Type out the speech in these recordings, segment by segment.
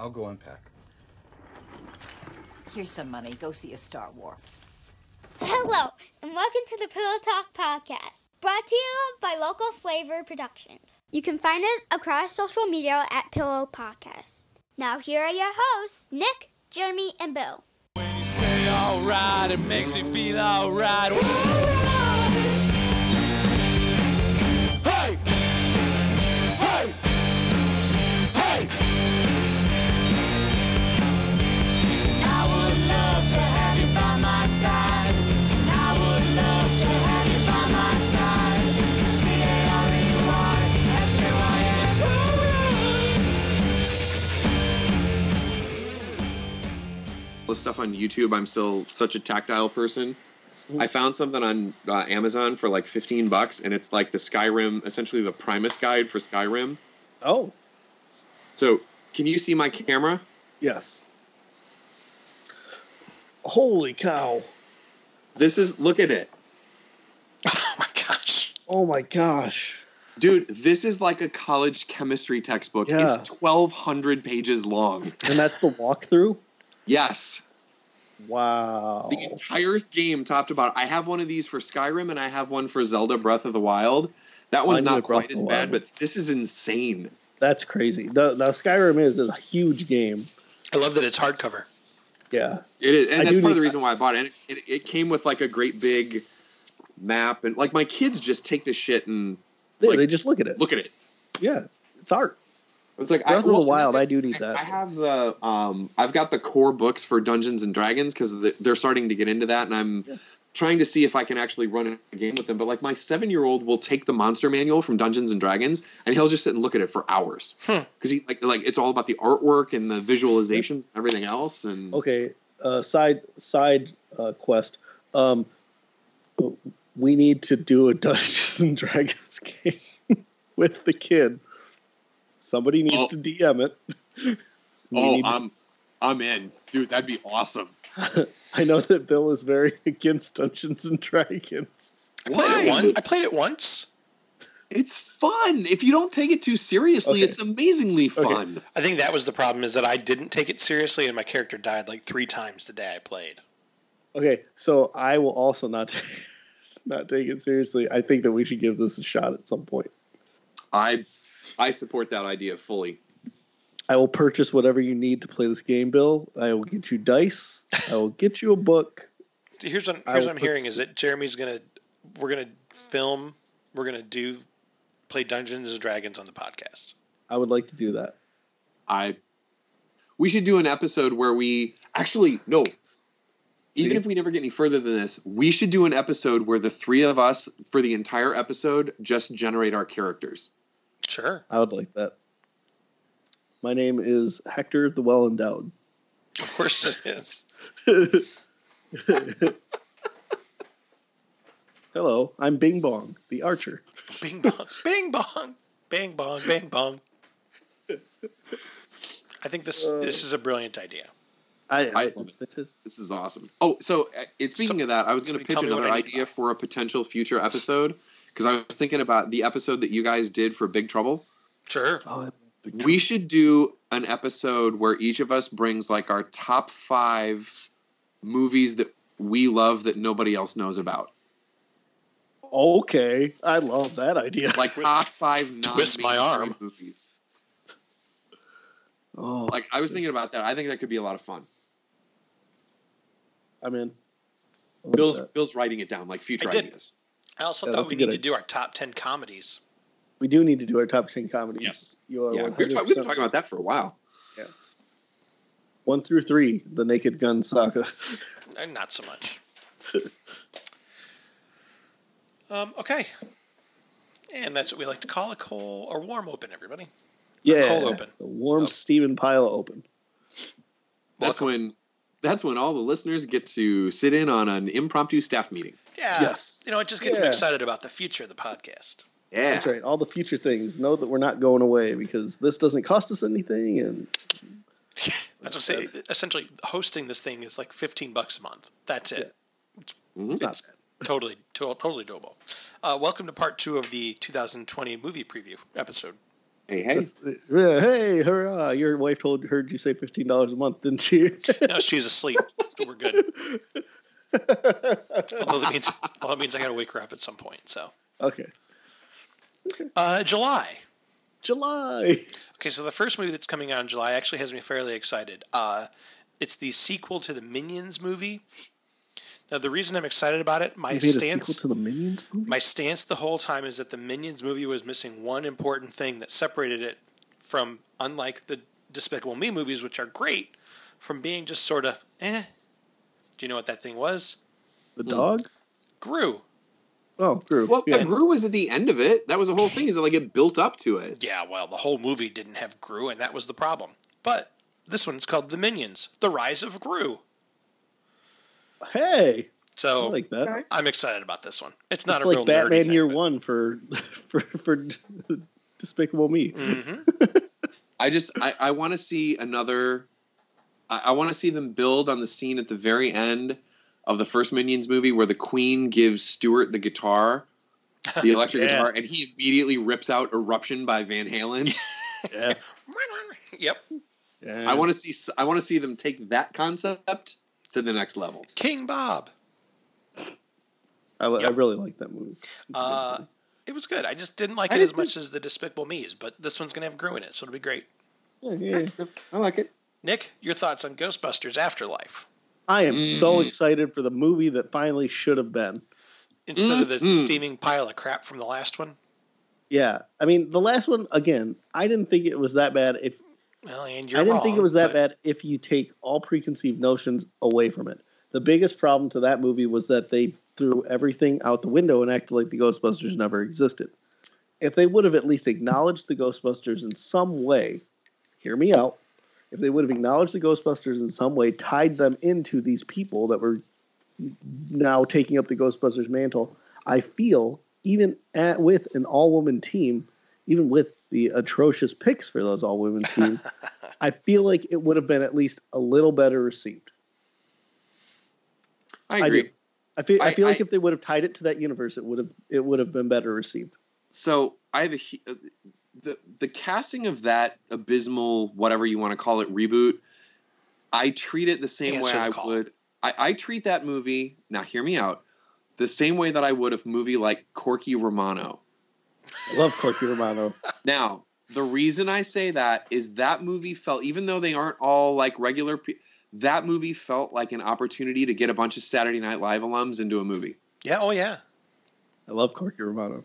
I'll go unpack. Here's some money. Go see a Star War. Hello, and welcome to the Pillow Talk Podcast, brought to you by Local Flavor Productions. You can find us across social media at Pillow Podcast. Now, here are your hosts, Nick, Jeremy, and Bill. When you say alright, it makes me feel alright. S-A-Y-N. the stuff on YouTube. I'm still such a tactile person. I found something on uh, Amazon for like 15 bucks, and it's like the Skyrim, essentially the Prima guide for Skyrim. Oh, So, can you see my camera? yes. Holy cow. This is look at it, Oh my gosh. Oh my gosh. dude. This is like a college chemistry textbook. Yeah. It's 1,200 pages long. And that's the walkthrough? Yes, Wow. the entire game, top to bottom. I have one of these for Skyrim, and I have one for Zelda Breath of the Wild. That one's not did Breath quite as bad, but this is insane. That's crazy. The, now, Skyrim is a huge game. I love that it's hardcover. Yeah. It is, and I that's do part of the need- reason why I bought it. It, it. It came with like a great big map, and like my kids just take this shit and They, Like, they just look at it. look at it. Yeah. It's art. It's like Breath of the Wild, I do need that. I have the um, I've got the core books for Dungeons and Dragons because they're starting to get into that, and I'm Yeah. trying to see if I can actually run a game with them. But like my seven year old will take the monster manual from Dungeons and Dragons, and he'll just sit and look at it for hours Hmm. because he like like it's all about the artwork and the visualization, and everything else, and Okay. Uh, side side uh, quest. Um, we need to do a Dungeons and Dragons game with the kid. Somebody needs Oh. to DM it. Oh, need I'm I'm in, dude. That'd be awesome. I know that Bill is very against Dungeons and Dragons. I played Why? it once. I played it once. It's fun if you don't take it too seriously. Okay. It's amazingly fun. I think that was the problem is that I didn't take it seriously and my character died like three times the day I played. Okay, so I will also not not take it seriously. I think that we should give this a shot at some point. I I support that idea fully. I will purchase whatever you need to play this game, Bill. I will get you dice. I will get you a book. Here's what, I here's will what I'm hearing is that Jeremy's gonna we're gonna film we're gonna do play Dungeons and Dragons on the podcast. I would like to do that. I we should do an episode where we actually no. Even See? if we never get any further than this, we should do an episode where the three of us, for the entire episode, just generate our characters. Sure. I would like that. My name is Hector the Well Endowed. Of course it is. Hello, I'm Bing Bong, the archer. Bing bong. Bing bong. Bing Bong. Bing Bong. I think this Uh, this is a brilliant idea. I, I- it's- it's- This is awesome. Oh, so uh, speaking So- of that, I was going to pitch tell me what another I need to idea for a potential future episode because I was thinking about the episode that you guys did for Big Trouble. Sure. oh, We should do an episode where each of us brings like our top five movies that we love that nobody else knows about. okay, I love that idea. Like top five non Twist my arm. movies. oh, Like I was thinking about that. I think that could be a lot of fun. I'm in. I love Bill's that. Bill's writing it down like future I did. ideas. I also Yeah, thought we a need good to do our top ten comedies. We do need to do our top ten comedies. Yes. You are Yeah, we've been, been talking about that for a while. one through three. The Naked Gun Saga. Uh, Not so much. um, okay. And that's what we like to call a cold or warm open, everybody. yeah, cold open. The warm Oh. Stephen Pile open. That's Welcome. when that's when all the listeners get to sit in on an impromptu staff meeting. Yeah. Yes. You know, it just gets me excited about the future of the podcast. Yeah, That's right. All the future things. Know that we're not going away because this doesn't cost us anything, and That's what I say. Essentially, hosting this thing is like 15 bucks a month. That's it. Mhm. it's not It's bad. totally, to- totally doable. Uh, welcome to part two of the 2020 movie preview episode. Hey, hey. Yeah, hey, hurrah! Your wife told heard you say fifteen dollars a month, didn't she? No, she's asleep. We're good. Although that means, well, that means I got to wake her up at some point. So, okay, uh, July. July. Okay, so the first movie that's coming out in July actually has me fairly excited. Uh, it's the sequel to the Minions movie. Now, the reason I'm excited about it, my stance, sequel to the Minions movie. my stance the whole time is that the Minions movie was missing one important thing that separated it from, unlike the Despicable Me movies, which are great, from being just sort of eh. Do you know what that thing was? the dog. Gru. Oh, Gru. Well, yeah. the Gru was at the end of it. That was the whole thing. Is that like it built up to it? Yeah, well, the whole movie didn't have Gru, and that was the problem. But this one's called The Minions: The Rise of Gru. Hey, I So like that. I'm excited about this one. It's not It's a like real nerdy Batman thing, Year but- One for for for Despicable Me. Mhm. I just I, I want to see another. I, I want to see them build on the scene at the very end of the first Minions movie where the Queen gives Stuart the guitar, the electric Yeah. guitar, and he immediately rips out "Eruption" by Van Halen. Yeah, Yep. yeah. I want to see I want to see them take that concept to the next level. King Bob. I, li- I really like that movie. Uh, it was good. I just didn't like I it did as much as the Despicable Me's, but this one's gonna have Gru in it, so it'll be great. Yeah, yeah, yeah. I like it. Nick, your thoughts on Ghostbusters Afterlife I am so Mm. excited for the movie that finally should have been. instead of the Mm-mm. steaming pile of crap from the last one? Yeah, I mean the last one again. I didn't think it was that bad. If Well, and you're I didn't wrong, think it was that but- bad if you take all preconceived notions away from it. The biggest problem to that movie was that they threw everything out the window and acted like the Ghostbusters never existed. If they would have at least acknowledged the Ghostbusters in some way, hear me out. If they would have acknowledged the Ghostbusters in some way, tied them into these people that were now taking up the Ghostbusters mantle, I feel even at, with an all-woman team, even with the atrocious picks for those all-women team, I feel like it would have been at least a little better received. I I agree. do. I feel I, I- feel like I- if they would have tied it to that universe, it would have it would have been better received. So I have a hu- uh, the the casting of that abysmal whatever you want to call it reboot. I treat it the same way the I call. would. I, I treat that movie now. Hear me out. The same way that I would a movie like Corky Romano. I love Corky Romano. Now, the reason I say that is that movie felt, even though they aren't all like regular, pe- that movie felt like an opportunity to get a bunch of Saturday Night Live alums into a movie. Yeah, oh yeah. I love Corky Romano.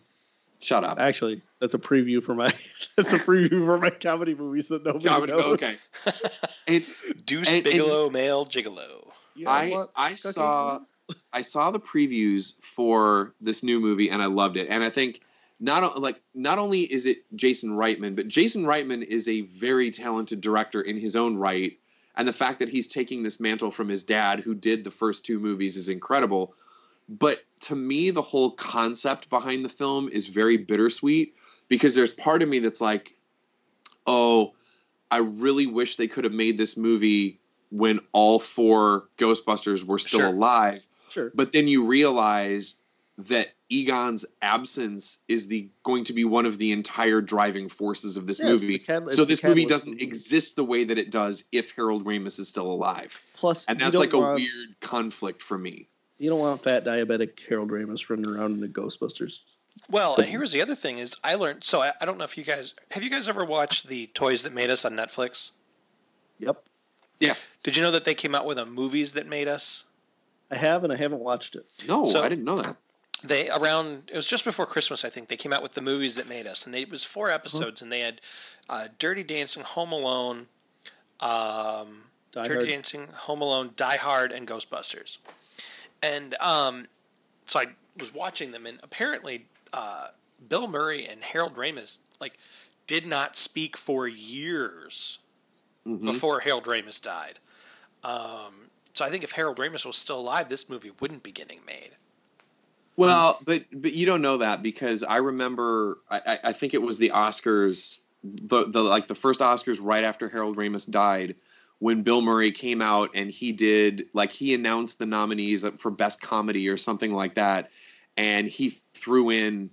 Shut up. Actually, that's a preview for my that's a preview for my comedy movies that nobody Comedy- knows. okay. And Deuce And- and- Bigelow, male gigolo. Yeah, I? I saw I saw the previews for this new movie and I loved it. And I think not like not only is it Jason Reitman, but Jason Reitman is a very talented director in his own right. And the fact that he's taking this mantle from his dad, who did the first two movies, is incredible. But to me, the whole concept behind the film is very bittersweet because there's part of me that's like, oh, I really wish they could have made this movie when all four Ghostbusters were still Sure. alive. Sure. But then you realize that Egon's absence is the going to be one of the entire driving forces of this Yes, movie. cat- so this movie doesn't movie. exist the way that it does if Harold Ramis is still alive. Plus, And that's like a want- weird conflict for me. You don't want fat diabetic Harold Ramis running around in the Ghostbusters. Well, and here's the other thing is I learned so I, I don't know if you guys have you guys ever watched the Toys That Made Us on Netflix? Yep, Yeah. Did you know that they came out with a movies that made us? I have and I haven't watched it. No, So- I didn't know that. They around it was just before Christmas, I think. They came out with the movies that made us, and they, it was four episodes, and they had uh, Dirty Dancing, Home Alone, um, Die Dirty Hard. Dancing, Home Alone, Die Hard, and Ghostbusters. And um, so I was watching them, and apparently uh, Bill Murray and Harold Ramis like did not speak for years Mhm. before Harold Ramis died. Um, so I think if Harold Ramis was still alive, this movie wouldn't be getting made. Well, but but you don't know that because I remember I, I- I think it was the Oscars the the like the first Oscars right after Harold Ramis died when Bill Murray came out and he did like he announced the nominees for best comedy or something like that and he threw in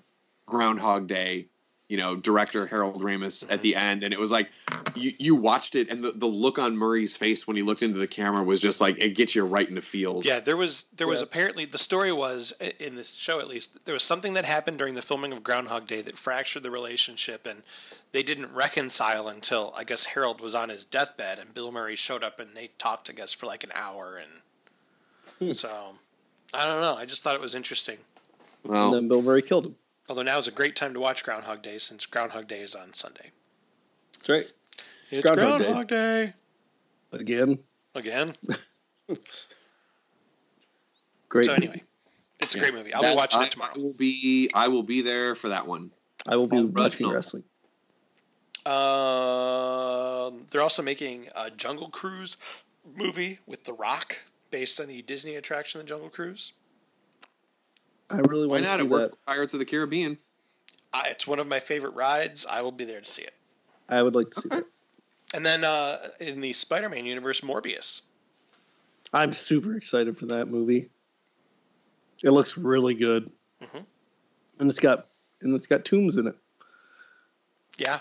Groundhog Day you know director Harold Ramis at the end, and it was like you you watched it, and the, the look on Murray's face when he looked into the camera was just like it gets you right in the feels. Yeah, there was there was Yeah. apparently the story was in this show at least there was something that happened during the filming of Groundhog Day that fractured the relationship and they didn't reconcile until I guess Harold was on his deathbed and Bill Murray showed up and they talked I guess for like an hour and hmm. so I don't know I just thought it was interesting. Well, and then Bill Murray killed him. Although now is a great time to watch Groundhog Day since Groundhog Day is on Sunday. That's right. It's Groundhog Groundhog, Day. Day. Again, again. great. So anyway, it's a great movie. I'll be watching I, it tomorrow. I will be I will be there for that one. I will be watching no. wrestling. Um, they're also making a Jungle Cruise movie with The Rock based on the Disney attraction, The Jungle Cruise. I really Why want to not? see It worked that. for Pirates of the Caribbean. Uh, it's one of my favorite rides. I will be there to see it. I would like to see that. And then uh, in the Spider-Man universe, Morbius. I'm super excited for that movie. It looks really good, Mhm. and it's got and it's got tombs in it. Yeah,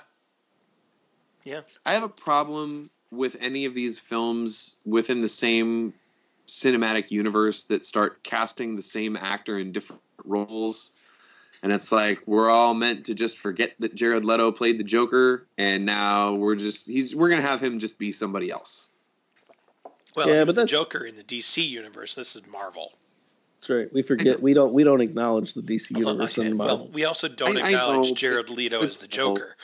yeah. I have a problem with any of these films within the same cinematic universe that start casting the same actor in different roles. And it's like we're all meant to just forget that Jared Leto played the Joker, and now we're just he's we're gonna have him just be somebody else. Well, Yeah, he but the Joker in the DC universe. This is Marvel. That's right. We forget we don't we don't acknowledge the DC Well, universe okay, in well, Marvel. we also don't I- I acknowledge know, Jared Leto as the. Joker.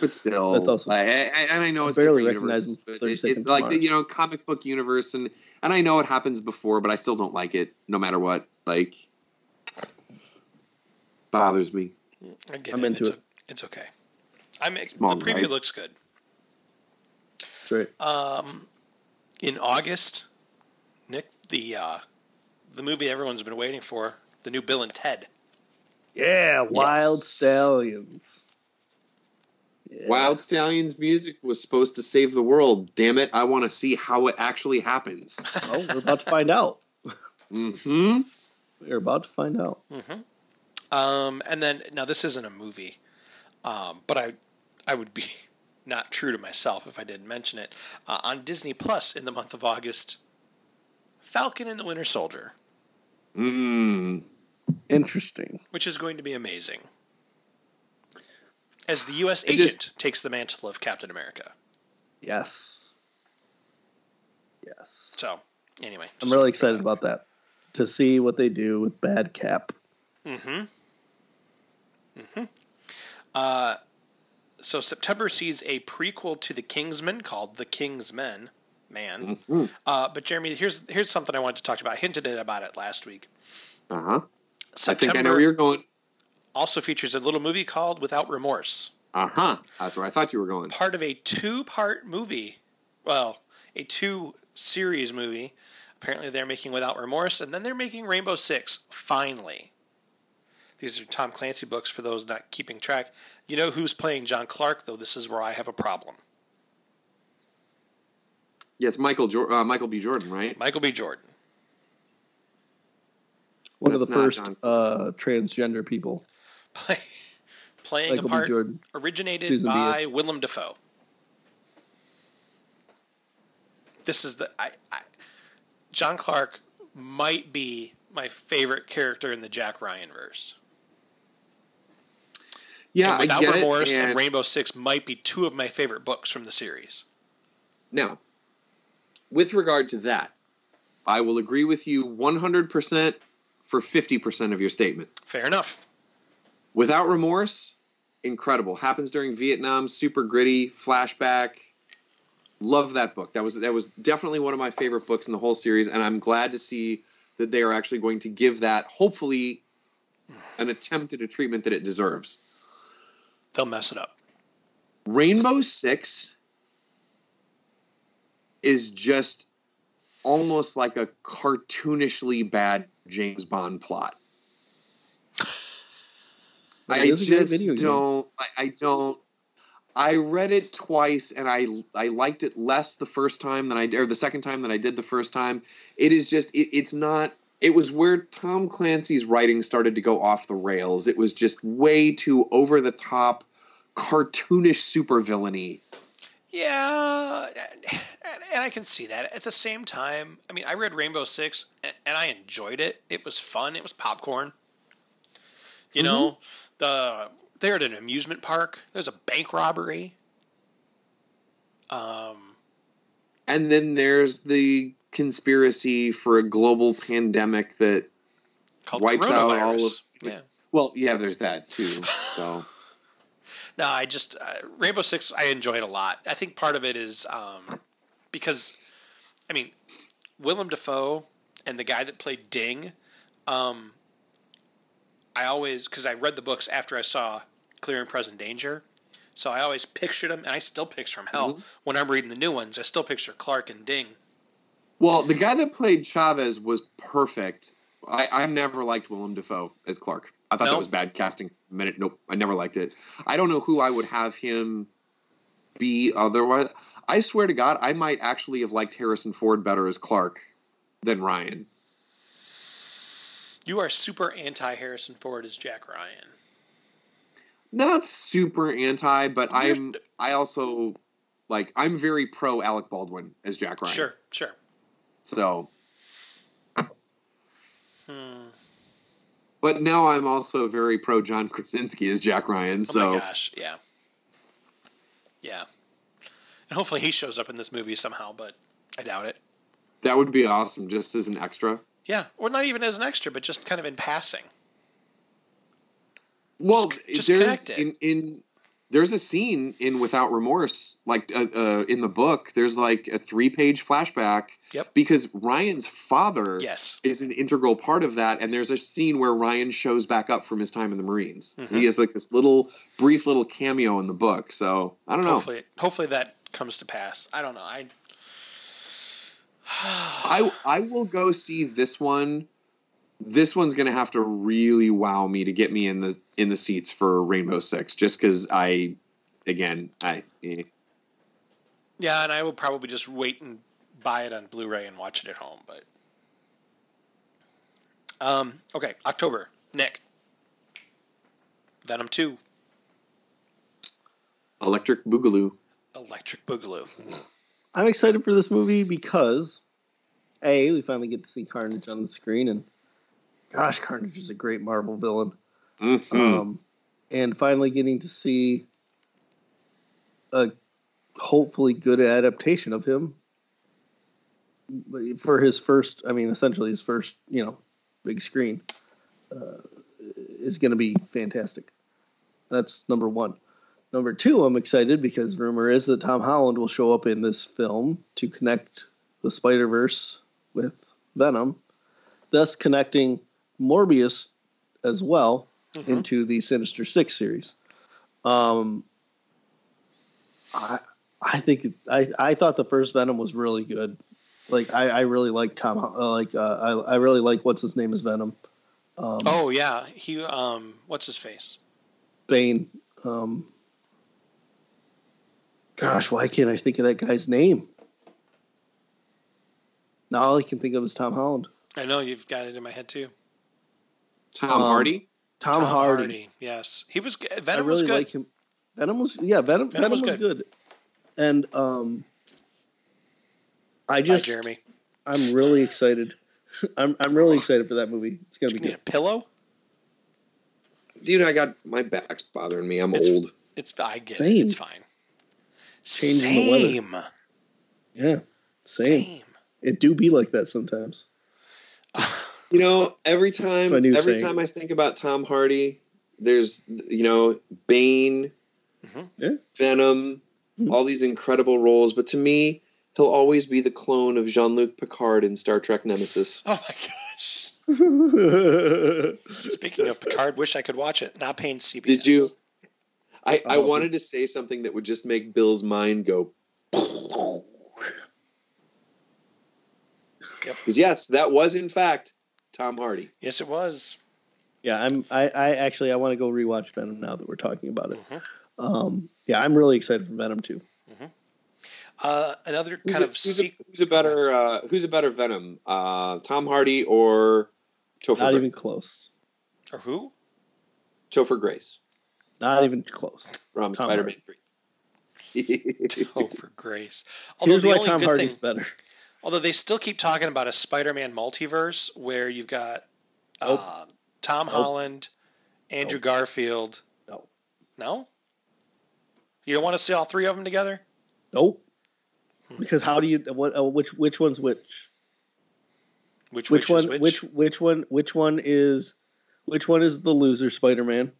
But still, That's awesome. like, I, I- and I know I it's barely different recognize universes, him but 30 it, it's like the you know comic book universe, and and I know it happens before, but I still don't like it, no matter what. Like, bothers me. I get I'm it. into it's it. o- it's okay. I'm ex- the preview ride. looks good. That's right. Um, in August, Nick, the uh, the movie everyone's been waiting for, the new Bill and Ted. Yeah, Wild Yes. Stallions. Yeah. Wild Stallions music was supposed to save the world. Damn it! I want to see how it actually happens. Oh, we're about to find out. hmm We're about to find out. Um, and then now this isn't a movie, um, but I I would be not true to myself if I didn't mention it uh, on Disney Plus in the month of August. Falcon and the Winter Soldier, Mm. Interesting. which is going to be amazing. As the U.S. Agent just- takes the mantle of Captain America. Yes. Yes. So, anyway, I'm really excited about that. To see what they do with Bad Cap. Mm-hmm. Mm-hmm. Uh, so September sees a prequel to The Kingsman called The Kingsmen. Man. Mhm. Uh, but Jeremy, here's here's something I wanted to talk about. I hinted it about it last week. Uh huh. I think I know where you're going. Also features a little movie called Without Remorse, Uh huh. That's where I thought you were going. part of a two-part movie. Well, a two-series movie. Apparently, they're making Without Remorse, and then they're making Rainbow Six. Finally, these are Tom Clancy books. For those not keeping track, you know who's playing John Clark, though. This is where I have a problem. Yes, Michael Jor- uh, Michael B. Jordan, right? Michael B. Jordan. One of the first John. uh, transgender people. playing Michael a part originated Susan by Willem Dafoe. This is the I, I John Clark might be my favorite character in the Jack Ryan verse. Yeah, and Without get Remorse it. and And Rainbow Six might be two of my favorite books from the series. now, with regard to that, I will agree with you 100% for 50% of your statement. Fair enough. Without remorse, incredible. Happens during Vietnam, super gritty, flashback. Love that book. That was that was definitely one of my favorite books in the whole series, and I'm glad to see that they are actually going to give that hopefully an attempt at a treatment that it deserves. They'll mess it up. Rainbow Six is just almost like a cartoonishly bad James Bond plot. I is a great just don't. I, I don't. I read it twice, and I I liked it less the first time than I or the second time than I did the first time. It is just it, it's not. It was where Tom Clancy's writing started to go off the rails. It was just way too over the top, cartoonish supervillainy. Yeah, and, I can see that. At the same time, I mean, I read Rainbow Six and, and I enjoyed it. It was fun. It was popcorn. You mm-hmm. know, the they're at an amusement park. There's a bank robbery. Um, And then there's the conspiracy for a global pandemic that Wipes out all of- yeah. well, yeah, there's that too. So No, I just uh, Rainbow Six. I enjoyed a lot. I think part of it is um, because, I mean, Willem Dafoe and the guy that played Ding. Um, I always because I read the books after I saw Clear and Present Danger, so I always pictured him, and I still picture him. Hell, mm-hmm. when I'm reading the new ones, I still picture Clark and Ding. Well, the guy that played Chavez was perfect. I, I never liked Willem Dafoe as Clark. I thought No? that was bad casting. Minute, nope, I never liked it. I don't know who I would have him be otherwise. I swear to God, I might actually have liked Harrison Ford better as Clark than Ryan. You are super anti Harrison Ford as Jack Ryan. Not super anti, but You're- I'm. I also like. I'm very pro Alec Baldwin as Jack Ryan. Sure, sure. So, Hmm. but now I'm also very pro John Krasinski as Jack Ryan. Oh So my gosh, yeah, yeah. And hopefully he shows up in this movie somehow, but I doubt it. that would be awesome, just as an extra. Yeah, or not even as an extra, but just kind of in passing. Well, Just- just there's in in there's a scene in Without Remorse, like uh, uh, in the book. There's like a three page flashback. Yep. Because Ryan's father Yes. is an integral part of that, and there's a scene where Ryan shows back up from his time in the Marines. Mhm. He has like this little brief little cameo in the book. So I don't know. Hopefully, hopefully that comes to pass. I don't know. I I I will go see this one. This one's gonna have to really wow me to get me in the in the seats for Rainbow Six, just because I, again, I eh. yeah, and I will probably just wait and buy it on Blu-ray and watch it at home. But um, okay, October. Nick, Venom Two, Electric Boogaloo. Electric Boogaloo. I'm excited for this movie because a we finally get to see Carnage on the screen, and gosh, Carnage is a great Marvel villain. Mhm. Um, and finally getting to see a hopefully good adaptation of him for his first. I mean, essentially his first, you know, big screen uh, is going to be fantastic. That's number one. Number two, I'm excited because rumor is that Tom Holland will show up in this film to connect the Spider Verse with Venom, thus connecting Morbius as well Mhm. into the Sinister Six series. Um, I I think I I thought the first Venom was really good. Like I, I really like Tom. Uh, like uh, I I really like what's his name is Venom. Um, Oh yeah, he um, what's his face? Bane. Um, gosh, why can't I think of that guy's name? Now all I can think of is Tom Holland. I know you've got it in my head too. Tom Um, Hardy. Tom, Hardy. Yes, he was. g- I Venom really was good. like him. Venom was yeah. Venom, Venom Venom, was was, good. And um, I Bye, just Jeremy. I'm really excited. I'm I'm really excited for that movie. It's gonna Do be you need good. a pillow? Dude, I got my back's bothering me. I'm It's- old. It's I get it. It's fine. Changing the weather. Same. Yeah, same. Same. It do be like that sometimes. You know, every time every saying. time I think about Tom Hardy, there's you know Bane, Mhm. Yeah. Venom, Mhm. all these incredible roles. But to me, he'll always be the clone of Jean Luc Picard in Star Trek Nemesis. Oh my gosh. Speaking of Picard, wish I could watch it. Not paying CBS. Did you? I, I Oh. wanted to say something that would just make Bill's mind go. Yep. Because yes, that was in fact Tom Hardy. Yes, it was. yeah, I'm. I, I actually I want to go rewatch Venom now that we're talking about it. Mhm. Um, yeah, I'm really excited for Venom too. Uh, another Who's, kind a, of who's, a, who's a better uh, who's a better Venom? Uh, Tom Hardy or Topher Not Grace? even close. or who? Topher Grace. Not even close. from Tom Spider-Man Three. oh, for Grace. Although Here's the why only Tom good Hardy's thing, better. although they still keep talking about a Spider-Man multiverse where you've got uh, Tom Holland, Andrew Garfield. No. No, you don't want to see all three of them together. Nope. Because how do you what? Uh, which which one's which? Which Which, which, one? is Which which one? Which one is? Which one is the loser Spider-Man?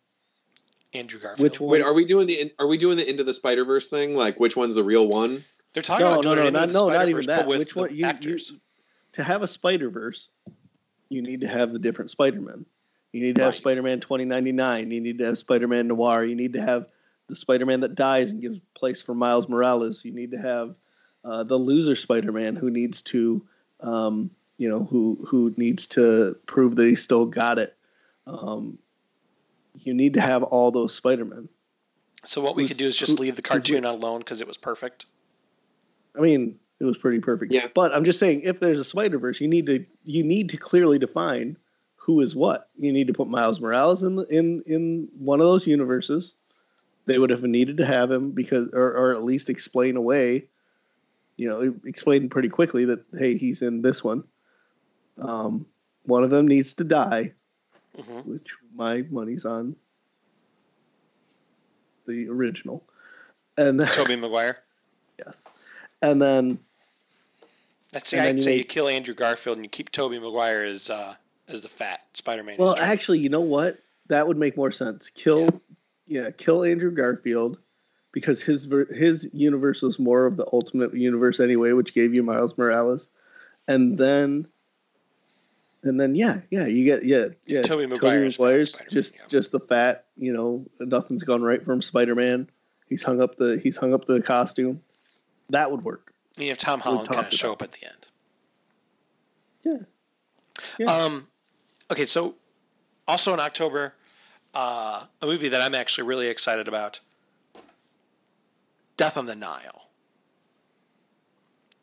Andrew Garfield? Which one? Wait, are we doing the are we doing the into the Spider Verse thing? Like, which one's the real one? They're talking No, about no, doing no, not, into no, not even that. but Which one? the You, you actors. to have a Spider Verse, you need to have the different Spider Men. You need to have Spider Man twenty ninety nine. You need to have Spider Man Noir. You need to have the Spider Man that dies and gives place for Miles Morales. You need to have uh, the loser Spider Man who needs to, um, you know, who who needs to prove that he still got it. Um, you need to have all those Spider Men. So what we could do is just leave the who's cartoon which? alone because it was perfect. I mean, it was pretty perfect. Yeah. But I'm just saying, if there's a Spider Verse, you need to you need to clearly define who is what. You need to put Miles Morales in in in one of those universes. They would have needed to have him because, or, or at least explain away. You know, explain pretty quickly that hey, he's in this one. Um, one of them needs to die, Mhm. which my money's on the original, and then, Tobey Maguire. yes, and then That's And I'd then you say you kill Andrew Garfield and you keep Tobey Maguire as uh, as the fat Spider-Man. Well, actually, you know what? That would make more sense. Kill, yeah, kill Andrew Garfield because his his universe was more of the ultimate universe anyway, which gave you Miles Morales, and then, and then yeah, yeah, you get yeah, yeah, Tobey Maguire's Maguire's just yeah. just the fat, you know, nothing's gone right for him. Spider Man, he's hung up the he's hung up the costume. That would work. and you have Tom Holland kind of show up at the end. Yeah, Yeah. Um, okay, so also in October, uh, a movie that I'm actually really excited about, Death on the Nile,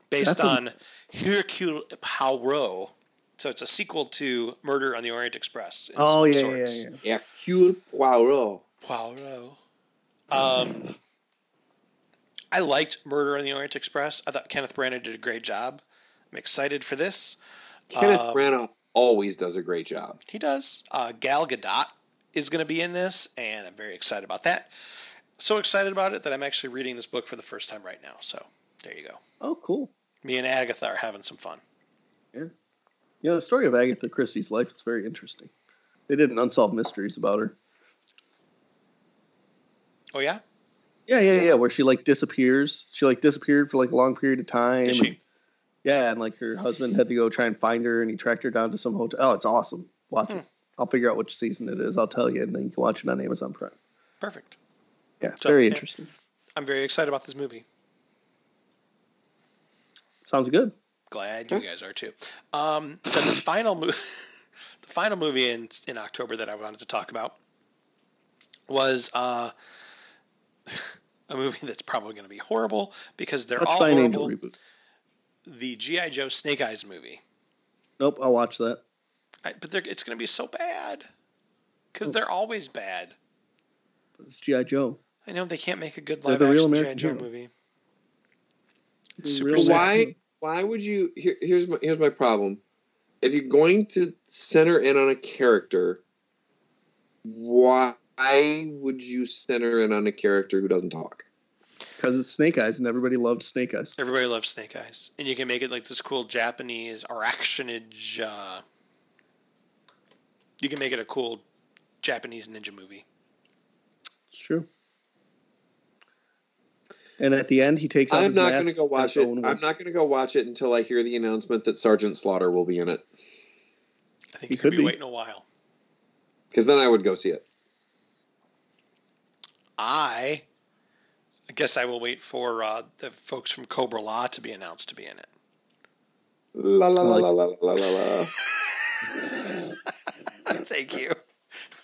based Death on Hercule Poirot. So it's a sequel to Murder on the Orient Express. in oh some yeah, yeah, sorts. yeah. Hercule Poirot. Poirot. Um, I liked Murder on the Orient Express. I thought Kenneth Branagh did a great job. I'm excited for this. Kenneth Um, Branagh always does a great job. He does. Uh, Gal Gadot is going to be in this, and I'm very excited about that. So excited about it that I'm actually reading this book for the first time right now. So there you go. Oh, cool. Me and Agatha are having some fun. You know, the story of Agatha Christie's life is very interesting. They did an unsolved mysteries about her. Oh yeah, Yeah, yeah, yeah. Where she like disappears. She like disappeared for like a long period of time. and- she? yeah, and like her husband had to go try and find her, and he tracked her down to some hotel. Oh, it's awesome. Watch Hmm. it. I'll figure out which season it is. I'll tell you, and then you can watch it on Amazon Prime. Perfect. Yeah, So, very yeah. interesting. I'm very excited about this movie. Sounds good. Glad you guys are too. Um, then the final movie, the final movie in in October that I wanted to talk about was uh, a movie that's probably going to be horrible because they're Let's all find Angel horrible. reboot. The GI Joe Snake Eyes movie, Nope, I'll watch that. I, but they're, it's going to be so bad because they're always bad. It's GI Joe. I know they can't make a good They're live the real action GI American Joe movie. The Super real sad. Why? Why would you? Here, here's my here's my problem. If you're going to center in on a character, why would you center in on a character who doesn't talk? Because it's Snake Eyes, and everybody loved Snake Eyes. Everybody loves Snake Eyes, and you can make it like this cool Japanese or actionage. Uh, you can make it a cool Japanese ninja movie. It's true. And at the end, he takes. Off I'm his not mask going to go watch it. Owen I'm not going to go watch it until I hear the announcement that Sergeant Slaughter will be in it. I think He could could be be. waiting a while. Because then I would go see it. I, I guess I will wait for uh, the folks from Cobra-La to be announced to be in it. La la la la la la la la. Thank you.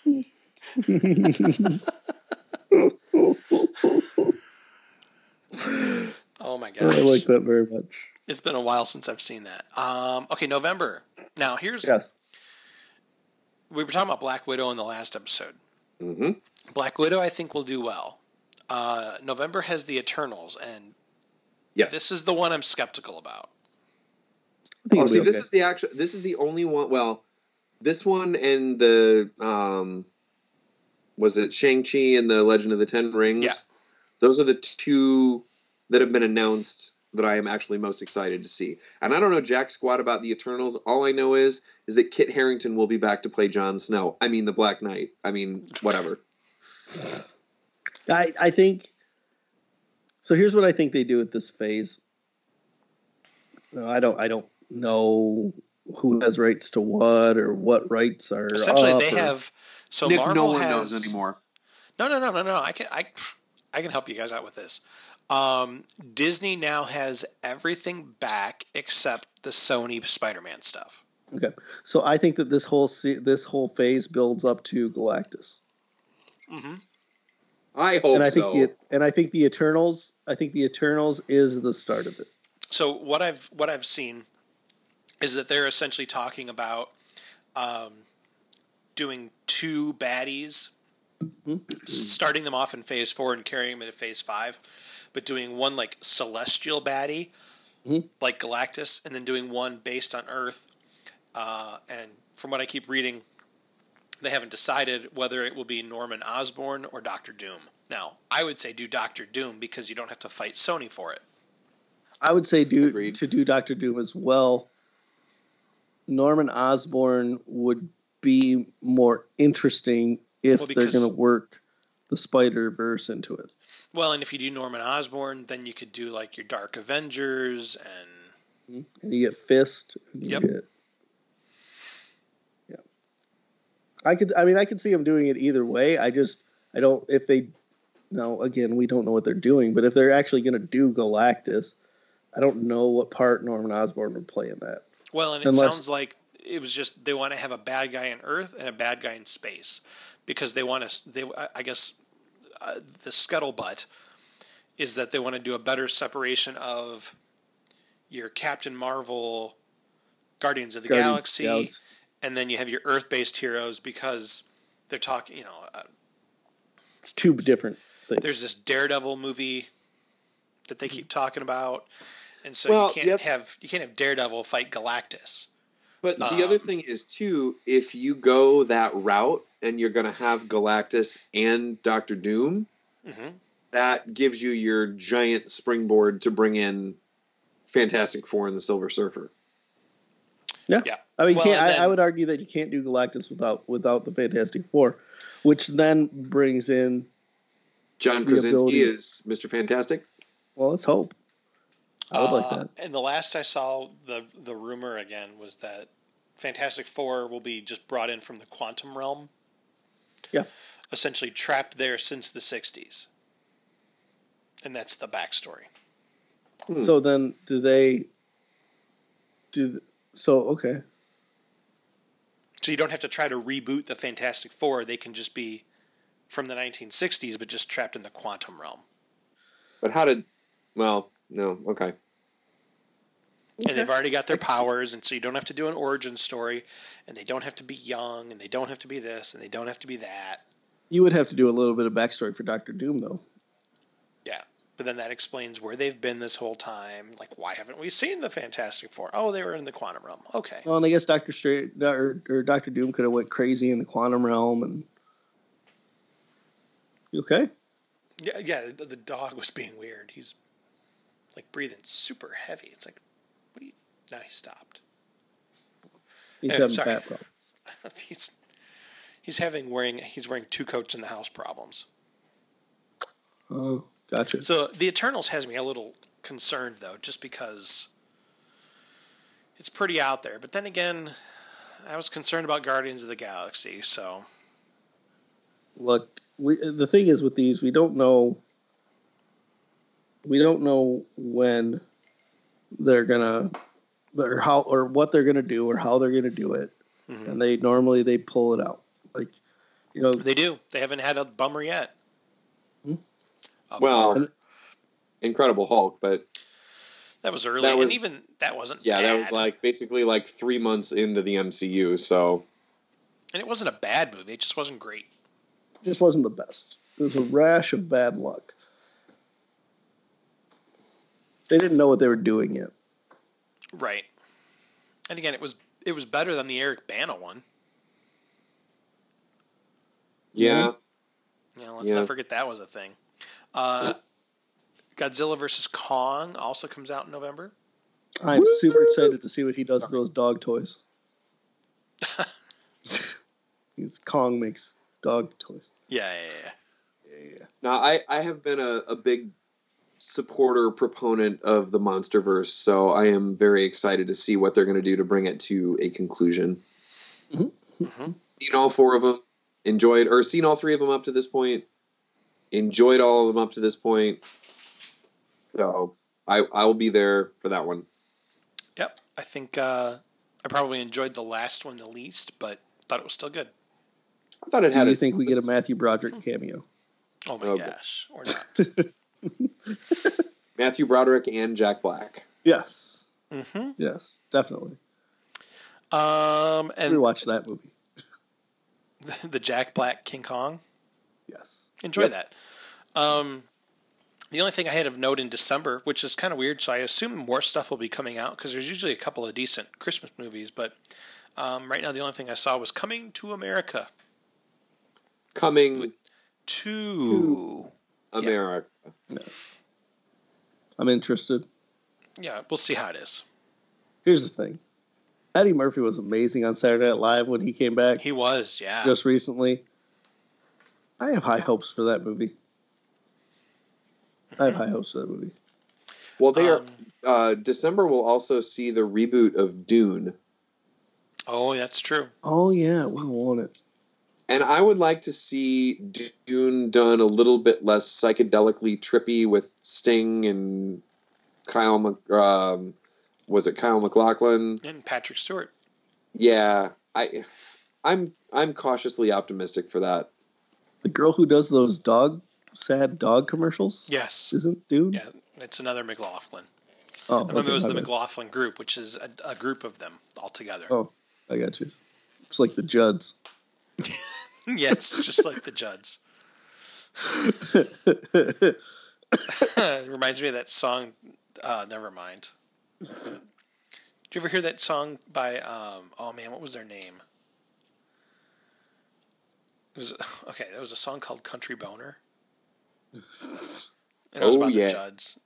my gosh. I like that very much. It's been a while since I've seen that. Um, okay, November. Now here's Yes. we were talking about Black Widow in the last episode. hmm Black Widow, I think, will do well. Uh, November has the Eternals, and Yes. this is the one I'm skeptical about. Oh, see, be this is the actual. This is the only one. Well, this one and the um, was it Shang Chi and the Legend of the Ten Rings? Yeah. Those are the two that have been announced that I am actually most excited to see. And I don't know jack squat about the Eternals. All I know is is that Kit Harington will be back to play Jon Snow. I mean the Black Knight. I mean whatever. I I think. So here's what I think they do with this phase. No, I don't. I don't know who has rights to what or what rights are. Essentially, up they or- have. So Nick, Marvel no one has, knows anymore. No, no, no, no, no. I can, I, I can help you guys out with this. Um, Disney now has everything back except the Sony Spider-Man stuff. Okay, so I think that this whole se- this whole phase builds up to Galactus, I hope and I think so. the and I think the Eternals. I think the Eternals is the start of it. So what I've what I've seen is that they're essentially talking about um, doing two baddies, starting them off in Phase Four and carrying them into Phase Five, but doing one like celestial baddie, like Galactus, and then doing one based on Earth. Uh, and from what I keep reading, they haven't decided whether it will be Norman Osborn or Doctor Doom. Now, I would say do Doctor Doom because you don't have to fight Sony for it. I would say do Agreed. to do Doctor Doom as well. Norman Osborn would be more interesting if Well, they're going to work the Spider Verse into it. Well, and if you do Norman Osborn, then you could do like your Dark Avengers and hmm? and you get Fist. you Yep. get- yeah, I could. I mean, I could see them doing it either way. I just, I don't. If they, no, again, we don't know what they're doing. But if they're actually going to do Galactus, I don't know what part Norman Osborn would play in that. well, and it Unless- sounds like it was just they want to have a bad guy in Earth and a bad guy in space because they want to. They, I guess, uh, the scuttlebutt is that they want to do a better separation of your Captain Marvel, Guardians of the Guardians Galaxy, Galaxy. and then you have your Earth-based heroes because they're talking. You know, uh, It's two different things. there's this Daredevil movie that they keep talking about, and so Well, you can't yep. have you can't have Daredevil fight Galactus. But the Um, other thing is too, if you go that route and you're going to have Galactus and Doctor Doom, Mhm. that gives you your giant springboard to bring in Fantastic Four and the Silver Surfer. Yeah. Yeah. I mean, Well, can't, and I, I would argue that you can't do Galactus without without the Fantastic Four, which then brings in. John The Krasinski ability- is Mr. Fantastic. Well, let's hope. I would like Uh, that. And the last I saw, the the rumor again was that Fantastic Four will be just brought in from the quantum realm. Yeah. Essentially trapped there since the '60s, and that's the backstory. Hmm. So then, do they? Do th- so? Okay. So you don't have to try to reboot the Fantastic Four; they can just be from the 1960s, but just trapped in the quantum realm. But how did? Well, no. Okay. And they've already got their powers, and so you don't have to do an origin story, and they don't have to be young, and they don't have to be this, and they don't have to be that. You would have to do a little bit of backstory for Doctor Doom, though. Yeah. But then that explains where they've been this whole time. Like, why haven't we seen the Fantastic Four? Oh, they were in the quantum realm. Okay. Well, and I guess Doctor Strange or, or Doctor Doom could have went crazy in the quantum realm, and you okay? Yeah, yeah. The, the dog was being weird. He's like breathing super heavy. It's like, what do you? Now he stopped. He's Hey, having sorry. fat problems. he's he's having wearing he's wearing two coats in the house problems. Oh, gotcha. So the Eternals has me a little concerned though, just because it's pretty out there. But then again, I was concerned about Guardians of the Galaxy, so Look, we the thing is with these, we don't know. We don't know when they're gonna, or how, or what they're gonna do, or how they're gonna do it, Mhm. and they normally they pull it out. Like, you know, they do. They haven't had a bummer yet. Hmm? A Well, bummer. Incredible Hulk, but that was early, that was- and even that wasn't. yeah, that was like basically like three months into the MCU. So and it wasn't a bad movie. It just wasn't great. just wasn't the best. It was a rash of bad luck. They didn't know what they were doing yet. Right. And again, it was it was better than the Eric Bana one. Yeah. You know, let's Yeah. not forget that was a thing. Uh, Godzilla versus Kong also comes out in November. I'm super excited to see what he does to those dog toys. He's Kong makes dog toys. Yeah, yeah, yeah. Now, I, I have been a, a big supporter, proponent of the MonsterVerse, so I am very excited to see what they're going to do to bring it to a conclusion. Mhm. Mhm. Seen all four of them, enjoyed, or seen all three of them up to this point, enjoyed all of them up to this point. So I, I will be there for that one. Yep. I think uh, I probably enjoyed the last one the least, but thought it was still good. I thought it had Do you a- think we get a Matthew Broderick cameo? Oh my Oh, gosh, or not? Matthew Broderick and Jack Black? Yes. hmm Yes, definitely. Um, We and watched that movie. the Jack Black King Kong. Yes. Enjoy Yep. that. Um, the only thing I had of note in December, which is kind of weird, so I assume more stuff will be coming out because there's usually a couple of decent Christmas movies, but um, right now the only thing I saw was Coming to America Coming to America. Yes. I'm interested. Yeah, we'll see how it is. Here's the thing. Eddie Murphy was amazing on Saturday Night Live when he came back He was, yeah. just recently. I have high hopes for that movie. I have high hopes for that movie. Well, they are. Um, Uh, December will also see the reboot of Dune. oh, that's true. Oh yeah, wow, won't it? And I would like to see Dune done a little bit less psychedelically trippy with Sting and Kyle. Mc- Um, was it Kyle MacLachlan? And Patrick Stewart. Yeah, I, I'm I'm cautiously optimistic for that. The girl who does those dog sad dog commercials Yes. isn't dude. Yeah, it's another McLachlan. Oh, And then okay, there was the bad. McLaughlin group, which is a, a group of them all together. Oh, I got you. It's like the Judds. it's just like the Judds. it reminds me of that song. Uh, never mind. Did you ever hear that song by? Um, oh man, what was their name? It was okay. There was a song called "Country Boner." And it was Oh, about yeah. the Judds.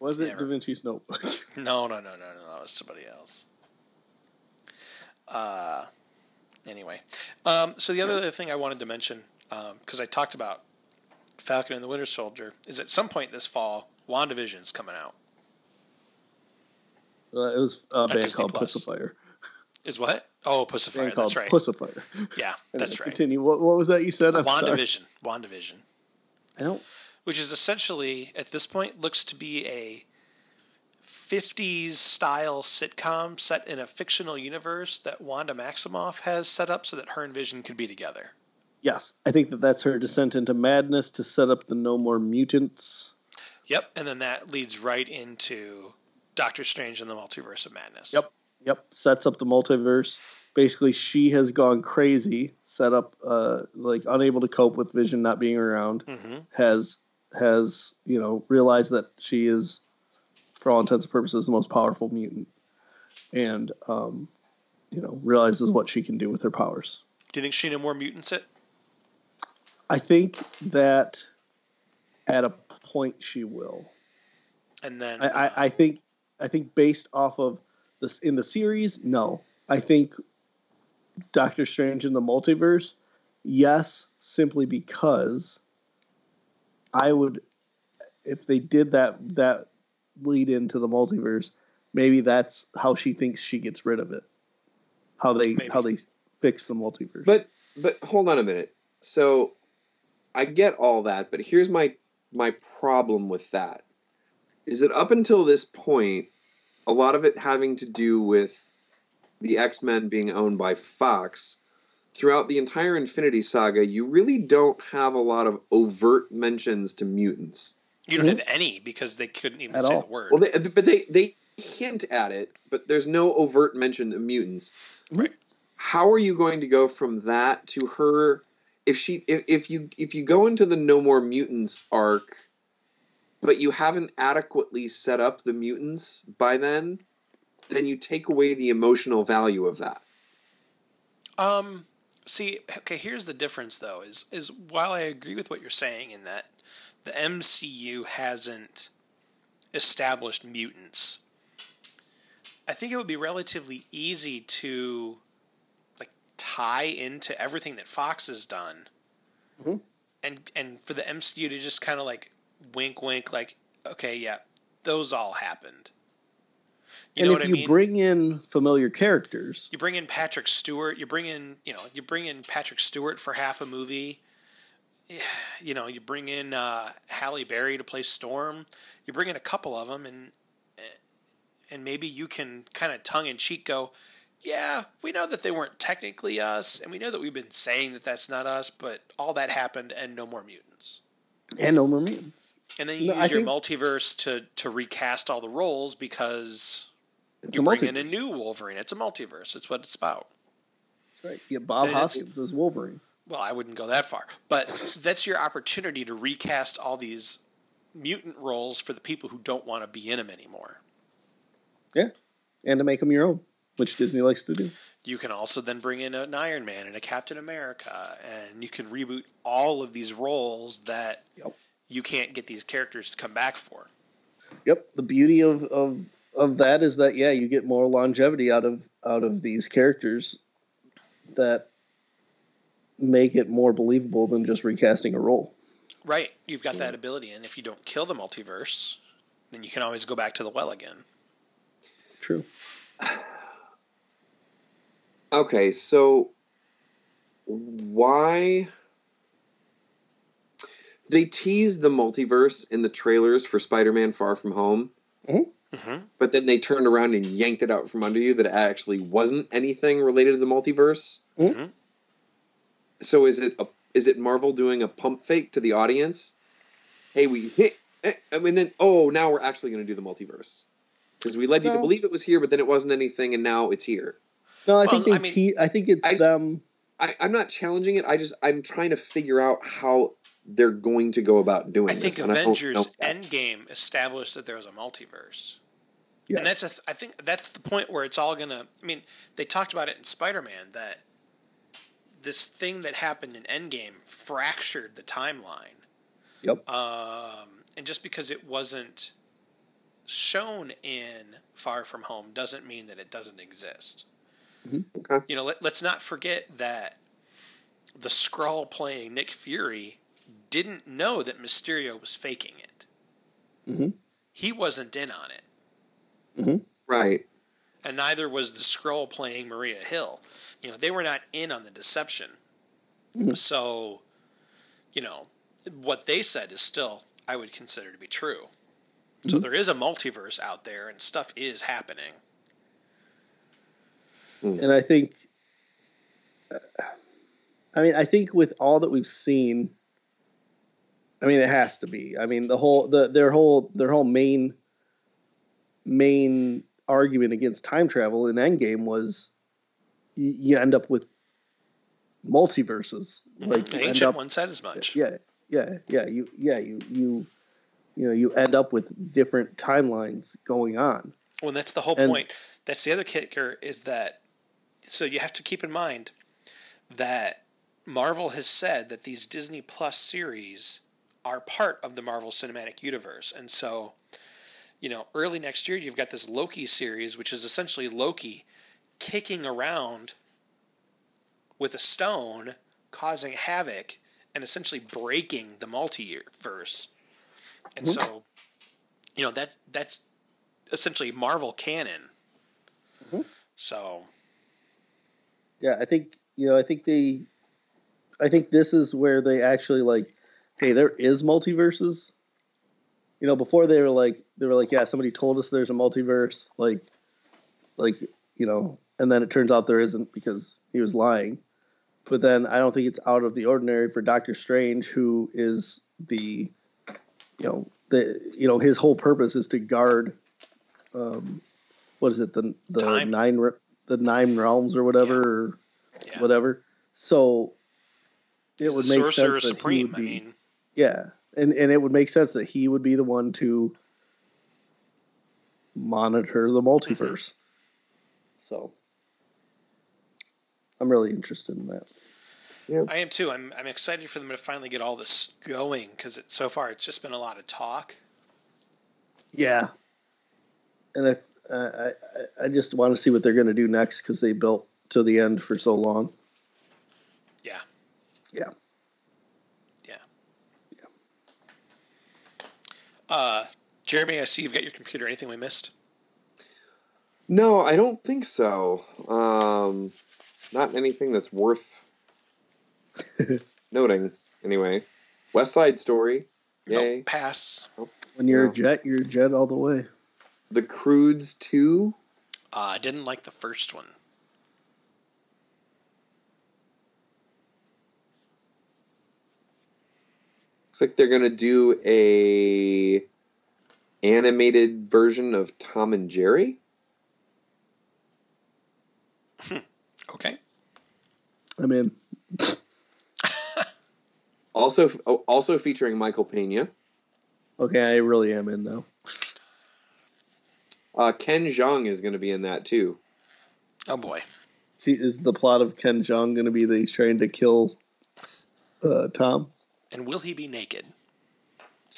Was it Never. Da Vinci's Notebook? No, no, no, no, no, no. It was somebody else. Uh, anyway, um, so the other thing I wanted to mention, because I talked about Falcon and the Winter Soldier, is at some point this fall, WandaVision's coming out. Uh, it was a band Disney called Plus. Pacifier. Is what? Oh, Pacifier. band called That's right. Pacifier. yeah, that's right. Continue. What, what was that you said? I'm sorry. WandaVision. WandaVision. I don't. which is essentially at this point looks to be a 50s style sitcom set in a fictional universe that Wanda Maximoff has set up so that her and Vision could be together. Yes, I think that that's her descent into madness to set up the No More Mutants. Yep, and then that leads right into Doctor Strange and the Multiverse of Madness. Yep. Yep. Sets up the multiverse. Basically, she has gone crazy. Set up, uh, like unable to cope with Vision not being around. hmm Has has you know realized that she is, for all intents and purposes, the most powerful mutant, and um, you know realizes what she can do with her powers. Do you think she no more mutants it? I think that at a point she will. And then I, I, I think I think based off of this in the series, no. I think Doctor Strange in the multiverse, yes, simply because I would if they did that that lead into the multiverse, maybe that's how she thinks she gets rid of it. How they Maybe. how they fix the multiverse. But but hold on a minute. So I get all that, but here's my my problem with that. Is that up until this point, a lot of it having to do with the X-Men being owned by Fox, throughout the entire Infinity Saga, you really don't have a lot of overt mentions to mutants. You don't have any because they couldn't even At say all. the word. Well, they, but they they hint at it, but there's no overt mention of mutants. Right. How are you going to go from that to her if she if, if you if you go into the No More Mutants arc, but you haven't adequately set up the mutants by then, then you take away the emotional value of that. Um, see, okay, here's the difference though. Is is while I agree with what you're saying in that the MCU hasn't established mutants, I think it would be relatively easy to like tie into everything that Fox has done, Mhm. and and for the MCU to just kind of like wink, wink, like okay, yeah, those all happened. You and know if what I you mean? bring in familiar characters, you bring in Patrick Stewart. You bring in, you know, you bring in Patrick Stewart for half a movie. Yeah, You know, you bring in uh, Halle Berry to play Storm. You bring in a couple of them, and and maybe you can kind of tongue in cheek go, yeah, we know that they weren't technically us, and we know that we've been saying that that's not us, but all that happened, and no more mutants. and no more mutants. And then you No, use I your think- multiverse to to recast all the roles because It's you bring in a new Wolverine. It's a multiverse. It's what it's about. Right. Yeah, Bob Hoskins as Wolverine. Well, I wouldn't go that far, but that's your opportunity to recast all these mutant roles for the people who don't want to be in them anymore. Yeah. And to make them your own, which Disney likes to do. You can also then bring in an Iron Man and a Captain America, and you can reboot all of these roles that Yep. you can't get these characters to come back for. Yep. The beauty of, of of that is that yeah, you get more longevity out of out of these characters that make it more believable than just recasting a role. Right, you've got that ability, and if you don't kill the multiverse, then you can always go back to the well again. True. Okay, so why they teased the multiverse in the trailers for Spider-Man Far From Home, hmm but then they turned around and yanked it out from under you that it actually wasn't anything related to the multiverse. Mhm. So is it a, is it Marvel doing a pump fake to the audience? Hey, we hit. eh, I mean, then oh, now we're actually going to do the multiverse because we led you to believe it was here, but then it wasn't anything, and now it's here. No, I Well, think they I mean- te- I think it's I- them I, I'm not challenging it. I just I'm trying to figure out how they're going to go about doing I this. think and I don't Avengers know. Endgame established that there was a multiverse. yes. And that's a th- I think that's the point where it's all gonna. I mean, they talked about it in Spider Man that this thing that happened in Endgame fractured the timeline. Yep. Um, and just because it wasn't shown in Far From Home doesn't mean that it doesn't exist. Okay. You know, let, let's not forget that the Skrull playing Nick Fury didn't know that Mysterio was faking it. Mm-hmm. He wasn't in on it Mm-hmm. right. and neither was the Skrull playing Maria Hill. You know, they were not in on the deception. Mm-hmm. So, you know, what they said is still I would consider to be true. So mm-hmm. there is a multiverse out there and stuff is happening. Mm. and I think, I mean, I think with all that we've seen, I mean, it has to be. I mean, the whole the their whole their whole main main argument against time travel in Endgame was you, end up with multiverses. Mm-hmm. Like the you end ancient up, one said as much. yeah, yeah, yeah. You yeah you you you know you end up with different timelines going on. Well, that's the whole And- point. That's the other kicker is that so you have to keep in mind that Marvel has said that these Disney Plus series are part of the Marvel Cinematic Universe. And so, you know, early next year you've got this Loki series which is essentially Loki kicking around with a stone causing havoc and essentially breaking the multiverse. And mm-hmm. so, you know, that's that's essentially Marvel canon. Mm-hmm. So, Yeah, I think you know. I think they, I think this is where they actually like, hey, there is multiverses. You know, before they were like, they were like, yeah, somebody told us there's a multiverse, like, like you know, and then it turns out there isn't because he was lying. But then I don't think it's out of the ordinary for Doctor Strange, who is the, you know, the you know his whole purpose is to guard, um, what is it the the Time. nine the nine realms or whatever. Or, yeah. whatever. So it He's would make Sorcerer sense that he Supreme. would I be, mean, yeah, and and it would make sense that he would be the one to monitor the multiverse. So, I'm really interested in that. I am too. I'm I'm excited for them to finally get all this going because it, so far it's just been a lot of talk. Yeah, and I I I, I just want to see what they're going to do next because they built to the end for so long. Yeah. Yeah. Yeah. Uh, Jeremy, I see you've got your computer. Anything we missed? No, I don't think so. Um, not anything that's worth noting. Anyway, West Side Story. Yay. Nope, pass. When you're Yeah. a jet, you're a jet all the way. The Croods 2. Uh, I didn't like the first one. Looks like they're gonna do a animated version of Tom and Jerry. Okay. I'm in. Also, oh, also featuring Michael Pena. Okay, I really am in though. Uh, Ken Jeong is going to be in that too. Oh boy. See, is the plot of Ken Jeong going to be that he's trying to kill uh, Tom? And will he be naked?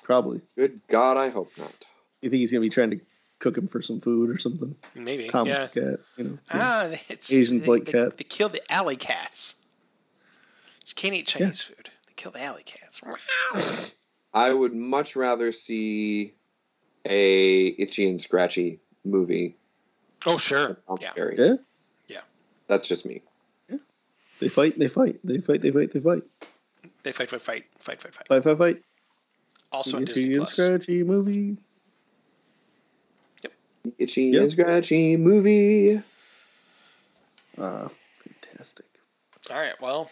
Probably. Good God, I hope not. You think he's going to be trying to cook him for some food or something? Maybe. Tom's yeah. cat, you know. Ah, it's, Asians they, like they, cat. They kill the alley cats. You can't eat Chinese food. They kill the alley cats. I would much rather see a itchy and scratchy movie. Oh sure. than Tom Yeah. Yeah, That's just me. Yeah, they fight, they fight, they fight, they fight, they fight, They fight, fight, fight, fight, fight, fight. fight, fight, fight. Also Itchy and scratchy movie. Itchy Yep. and scratchy movie. Ah, fantastic. All right. Well,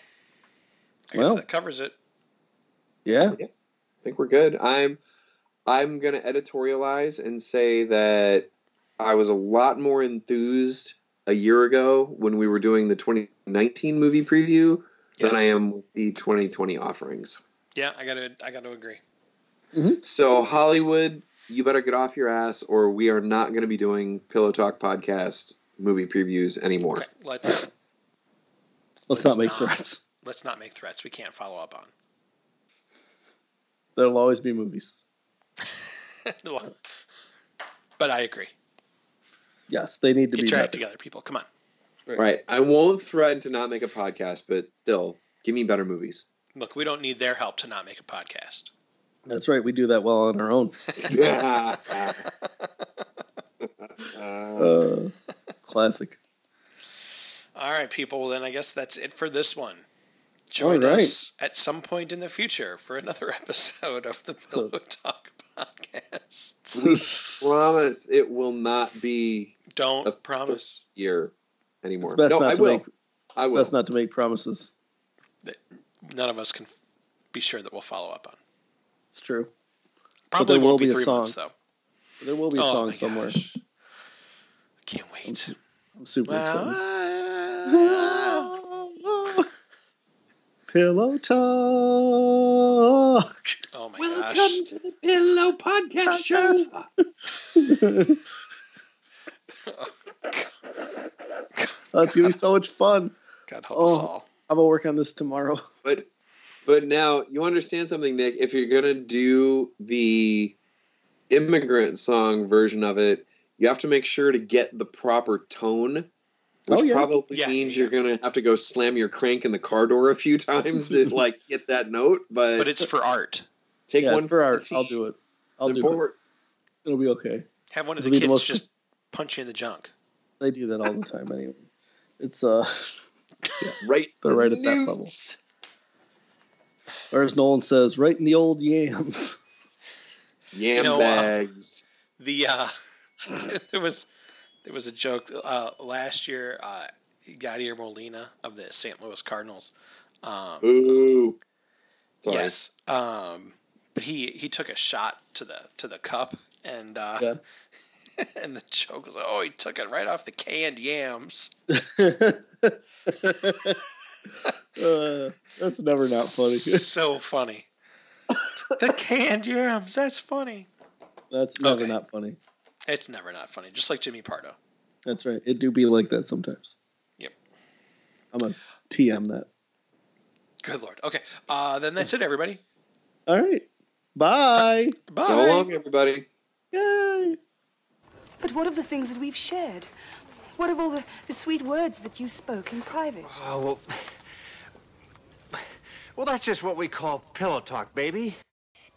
I guess Well. that covers it. Yeah, I think we're good. I'm I'm gonna editorialize and say that I was a lot more enthused a year ago when we were doing the 2019 movie preview Yes. than I am with the 2020 offerings. Yeah, I gotta, I gotta agree. So Hollywood, you better get off your ass, or we are not going to be doing Pillow Talk podcast movie previews anymore. Okay, let's let's Let's not make not. threats. let's not make threats. We can't follow up on. There'll always be movies. but I agree. Yes, they need to Get be your act together, people. Come on. Right. I won't threaten to not make a podcast, but still, give me better movies. Look, we don't need their help to not make a podcast. That's right. We do that well on our own. Uh, classic. All right, people. Well, then I guess that's it for this one. Join All right. us at some point in the future for another episode of the Pillow Talk podcast. Promise it will not be Don't A- promise. year anymore. It's best no, not I to will. make- I will. Best not to make promises. None of us can be sure that we'll follow up on. It's true. Probably there will be be a three song. months though. There will be a oh song somewhere. gosh. Can't wait. I'm super excited. Pillow talk. oh my gosh. Welcome gosh. to the Pillow Podcast Show. That's gonna be so much fun. God help us Oh. all. I'm gonna work on this tomorrow. But but now you understand something, Nick. If you're gonna do the immigrant song version of it, you have to make sure to get the proper tone. Which Oh, yeah. probably Yeah, means yeah, you're gonna have to go slam your crank in the car door a few times to like get that note. But, But it's for art. take yeah, one for art. I'll do it. I'll do it. It'll be okay. Have one of It'll the be the kids most- just punch you in the junk. They do that all the time anyway. It's uh, Right. They're right at that level. Or as Nolan says, right in the old yams. Yam You know, uh, bags. The uh, there was there was a joke uh, last year. Uh, Yadier Molina of the St. Louis Cardinals. Um, Ooh. Sorry. yes, um, but he he took a shot to the to the cup and uh, Yeah. and the joke was, oh, he took it right off the canned yams. Uh, that's never not funny. so funny. the canned yams. That's funny. That's never Okay. not funny. It's never not funny. Just like Jimmy Pardo. That's right. It do be like that sometimes. Yep. I'm gonna TM that. Good lord. Okay. Uh, then that's it, everybody. All right. Bye. Bye. So long, everybody. Yay. But what of the things that we've shared? What of all the, the sweet words that you spoke in private? Oh, well. Well, that's just what we call pillow talk, baby.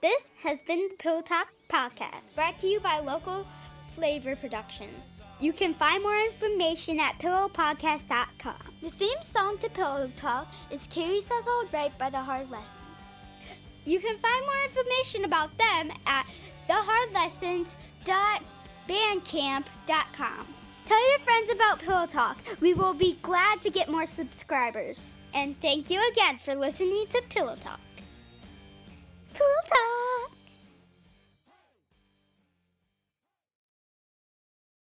This has been the Pillow Talk Podcast, brought to you by Local Flavor Productions. You can find more information at pillowpodcast.com. The theme song to Pillow Talk is Carrie Says All Right by The Hard Lessons. You can find more information about them at thehardlessons.bandcamp.com. Tell your friends about Pillow Talk. We will be glad to get more subscribers. And thank you again for listening to Pillow Talk. Pillow Talk.